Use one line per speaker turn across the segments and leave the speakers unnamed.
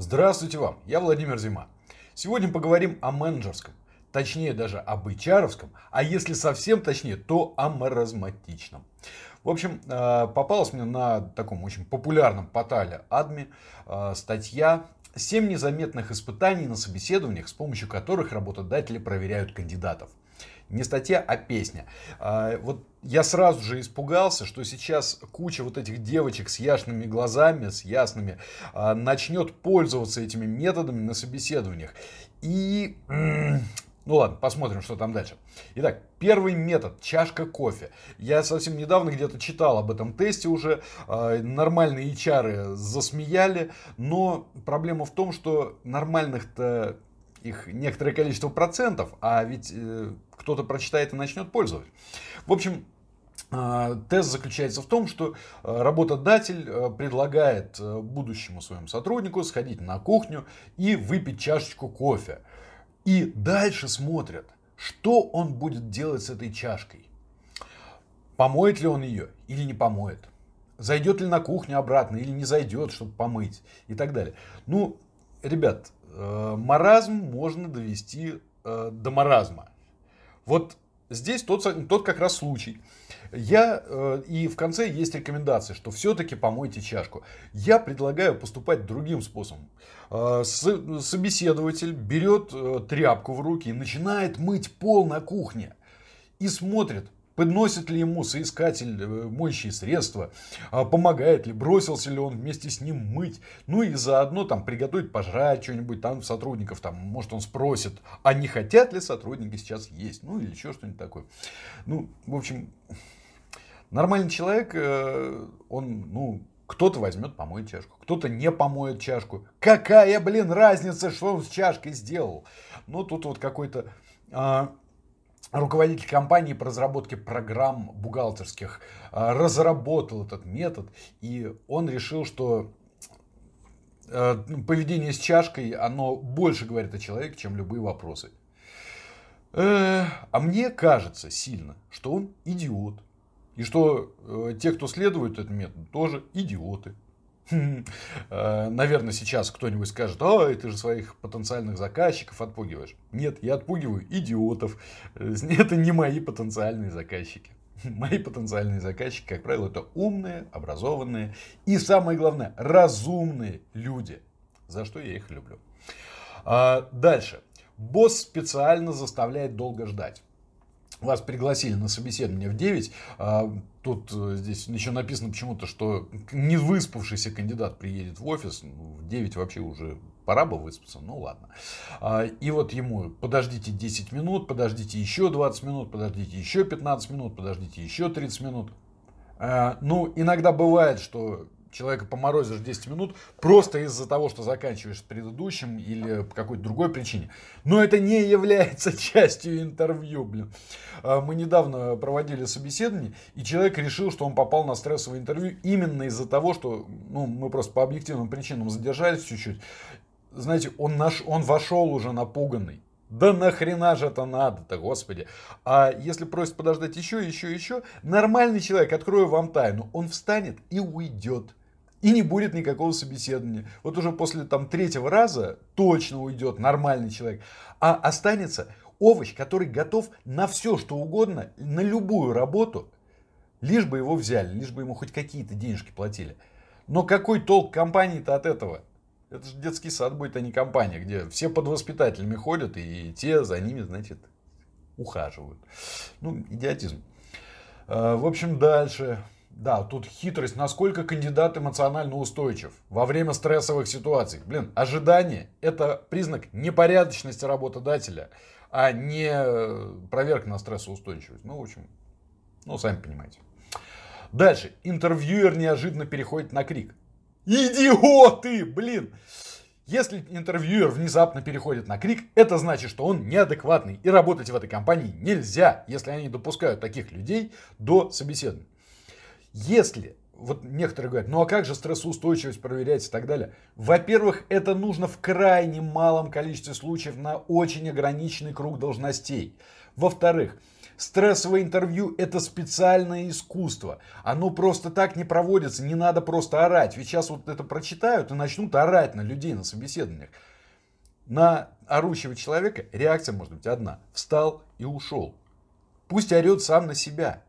Здравствуйте вам, я Владимир Зима. Сегодня поговорим о менеджерском, точнее даже об HR, а если совсем точнее, то о маразматичном. В общем, э, попалась мне на таком очень популярном портале Адми э, статья «7 незаметных испытаний на собеседованиях, с помощью которых работодатели проверяют кандидатов» не статья, а песня. А, вот я сразу же испугался, что сейчас куча вот этих девочек с ясными глазами, с ясными, а, начнет пользоваться этими методами на собеседованиях. И... Ну ладно, посмотрим, что там дальше. Итак, первый метод – чашка кофе. Я совсем недавно где-то читал об этом тесте уже. А, нормальные HR засмеяли, но проблема в том, что нормальных-то их некоторое количество процентов, а ведь э, кто-то прочитает и начнет пользовать. В общем, э, Тест заключается в том, что э, работодатель э, предлагает будущему своему сотруднику сходить на кухню и выпить чашечку кофе. И дальше смотрят, что он будет делать с этой чашкой. Помоет ли он ее или не помоет. Зайдет ли на кухню обратно или не зайдет, чтобы помыть и так далее. Ну, ребят, Э, маразм можно довести э, до маразма. Вот здесь тот, тот как раз случай. Я, э, и в конце есть рекомендация, что все-таки помойте чашку. Я предлагаю поступать другим способом. Собеседователь берет тряпку в руки и начинает мыть пол на кухне. И смотрит, Подносит ли ему соискатель э, моющие средства? А помогает ли? Бросился ли он вместе с ним мыть? Ну и заодно там приготовить пожрать что-нибудь там сотрудников. Там, может он спросит, а не хотят ли сотрудники сейчас есть? Ну или еще что-нибудь такое. Ну, в общем, нормальный человек, э, он, ну, кто-то возьмет, помоет чашку, кто-то не помоет чашку. Какая, блин, разница, что он с чашкой сделал? Ну, тут вот какой-то а, руководитель компании по разработке программ бухгалтерских а, разработал этот метод, и он решил, что э, поведение с чашкой, оно больше говорит о человеке, чем любые вопросы. Э, а мне кажется сильно, что он идиот. И что э, те, кто следует этому методу, тоже идиоты. Э, наверное, сейчас кто-нибудь скажет, а, ты же своих потенциальных заказчиков отпугиваешь. Нет, я отпугиваю идиотов. Э, это не мои потенциальные заказчики. Мои потенциальные заказчики, как правило, это умные, образованные и, самое главное, разумные люди. За что я их люблю. А, дальше. Босс специально заставляет долго ждать вас пригласили на собеседование в 9, а, тут э, здесь еще написано почему-то, что не выспавшийся кандидат приедет в офис, ну, в 9 вообще уже пора бы выспаться, ну ладно. А, и вот ему подождите 10 минут, подождите еще 20 минут, подождите еще 15 минут, подождите еще 30 минут. А, ну, иногда бывает, что человека поморозишь 10 минут просто из-за того, что заканчиваешь предыдущим или по какой-то другой причине. Но это не является частью интервью, блин. А, мы недавно проводили собеседование, и человек решил, что он попал на стрессовое интервью именно из-за того, что ну, мы просто по объективным причинам задержались чуть-чуть. Знаете, он, наш, он вошел уже напуганный. Да нахрена же это надо-то, господи. А если просит подождать еще, еще, еще, нормальный человек, открою вам тайну, он встанет и уйдет. И не будет никакого собеседования. Вот уже после там третьего раза точно уйдет нормальный человек. А останется овощ, который готов на все, что угодно, на любую работу, лишь бы его взяли, лишь бы ему хоть какие-то денежки платили. Но какой толк компании-то от этого? Это же детский сад будет, а не компания, где все под воспитателями ходят, и те за ними, значит, ухаживают. Ну, идиотизм. А, в общем, дальше. Да, тут хитрость, насколько кандидат эмоционально устойчив во время стрессовых ситуаций. Блин, ожидание – это признак непорядочности работодателя, а не э, проверка на стрессоустойчивость. Ну, в общем, ну, сами понимаете. Дальше. Интервьюер неожиданно переходит на крик. Идиоты, блин! Если интервьюер внезапно переходит на крик, это значит, что он неадекватный. И работать в этой компании нельзя, если они допускают таких людей до собеседования. Если вот некоторые говорят, ну а как же стрессоустойчивость проверять и так далее. Во-первых, это нужно в крайне малом количестве случаев на очень ограниченный круг должностей. Во-вторых, Стрессовое интервью это специальное искусство. Оно просто так не проводится, не надо просто орать. Ведь сейчас вот это прочитают и начнут орать на людей на собеседованиях. На орущего человека реакция может быть одна. Встал и ушел. Пусть орет сам на себя.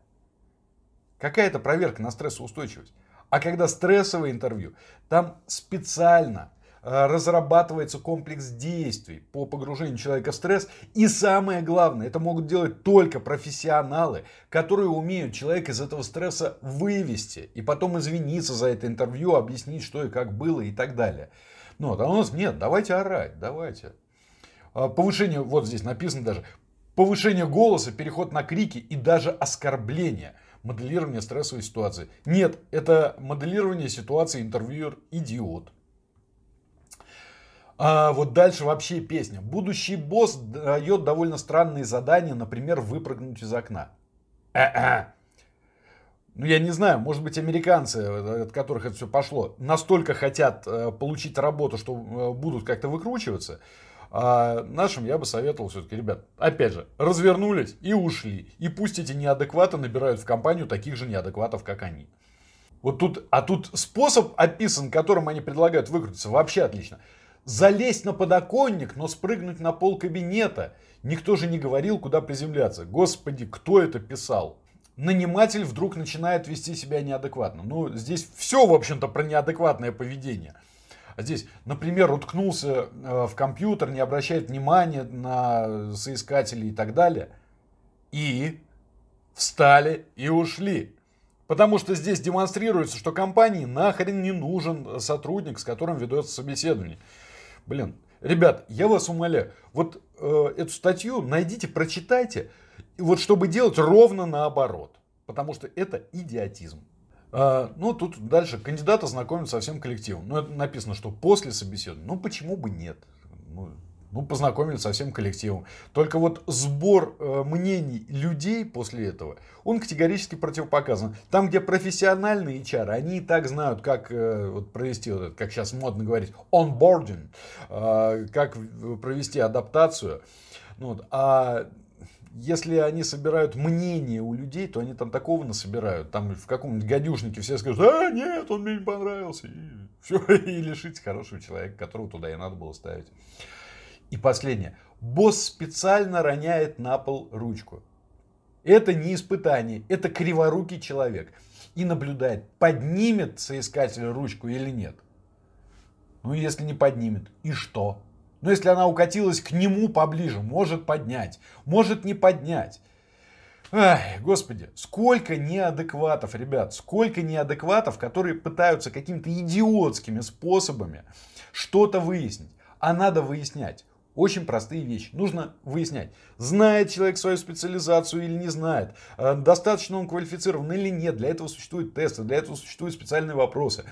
Какая это проверка на стрессоустойчивость? А когда стрессовое интервью, там специально э, разрабатывается комплекс действий по погружению человека в стресс. И самое главное, это могут делать только профессионалы, которые умеют человека из этого стресса вывести. И потом извиниться за это интервью, объяснить, что и как было и так далее. Ну, вот, а у нас нет, давайте орать, давайте. А, повышение, вот здесь написано даже, повышение голоса, переход на крики и даже оскорбление. Моделирование стрессовой ситуации. Нет, это моделирование ситуации интервьюер идиот. А вот дальше вообще песня. Будущий босс дает довольно странные задания, например, выпрыгнуть из окна. А-а. Ну, я не знаю, может быть, американцы, э, от которых это все пошло, настолько хотят э, получить работу, что э, будут как-то выкручиваться. А нашим я бы советовал все-таки, ребят, опять же, развернулись и ушли. И пусть эти неадекваты набирают в компанию таких же неадекватов, как они. Вот тут, а тут способ описан, которым они предлагают выкрутиться, вообще отлично. Залезть на подоконник, но спрыгнуть на пол кабинета. Никто же не говорил, куда приземляться. Господи, кто это писал? Наниматель вдруг начинает вести себя неадекватно. Ну, здесь все, в общем-то, про неадекватное поведение. А здесь, например, уткнулся э, в компьютер, не обращает внимания на соискателей и так далее. И встали и ушли. Потому что здесь демонстрируется, что компании нахрен не нужен сотрудник, с которым ведется собеседование. Блин, ребят, я вас умоляю, вот э, эту статью найдите, прочитайте, вот чтобы делать ровно наоборот. Потому что это идиотизм. А, ну, тут дальше кандидаты знакомятся со всем коллективом. Ну, это написано, что после собеседования. Ну, почему бы нет? Ну, ну познакомились со всем коллективом. Только вот сбор э, мнений людей после этого, он категорически противопоказан. Там, где профессиональные HR, они и так знают, как э, вот, провести, вот это, как сейчас модно говорить, onboarding, э, как провести адаптацию. Ну, вот. А если они собирают мнение у людей, то они там такого насобирают. Там в каком-нибудь гадюшнике все скажут, а нет, он мне не понравился. И все, и лишите хорошего человека, которого туда и надо было ставить. И последнее. Босс специально роняет на пол ручку. Это не испытание, это криворукий человек. И наблюдает, поднимет соискатель ручку или нет. Ну, если не поднимет, и что? Но если она укатилась к нему поближе, может поднять, может не поднять. Ай, господи, сколько неадекватов, ребят, сколько неадекватов, которые пытаются какими-то идиотскими способами что-то выяснить. А надо выяснять. Очень простые вещи. Нужно выяснять, знает человек свою специализацию или не знает, э, достаточно он квалифицирован или нет. Для этого существуют тесты, для этого существуют специальные вопросы.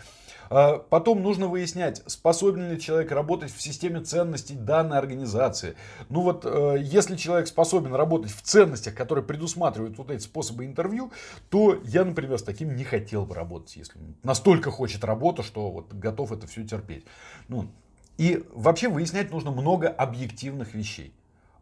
А, потом нужно выяснять, способен ли человек работать в системе ценностей данной организации. Ну вот, э, если человек способен работать в ценностях, которые предусматривают вот эти способы интервью, то я, например, с таким не хотел бы работать, если настолько хочет работу, что вот готов это все терпеть. Ну, и вообще выяснять нужно много объективных вещей,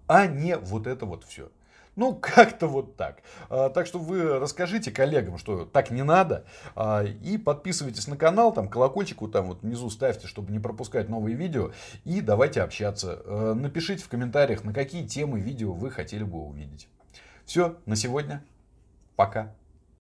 а не вот это вот все. Ну, как-то вот так. А, так что вы расскажите коллегам, что так не надо. А, и подписывайтесь на канал, там колокольчик вот там вот внизу ставьте, чтобы не пропускать новые видео. И давайте общаться. А, напишите в комментариях, на какие темы видео вы хотели бы увидеть. Все, на сегодня. Пока.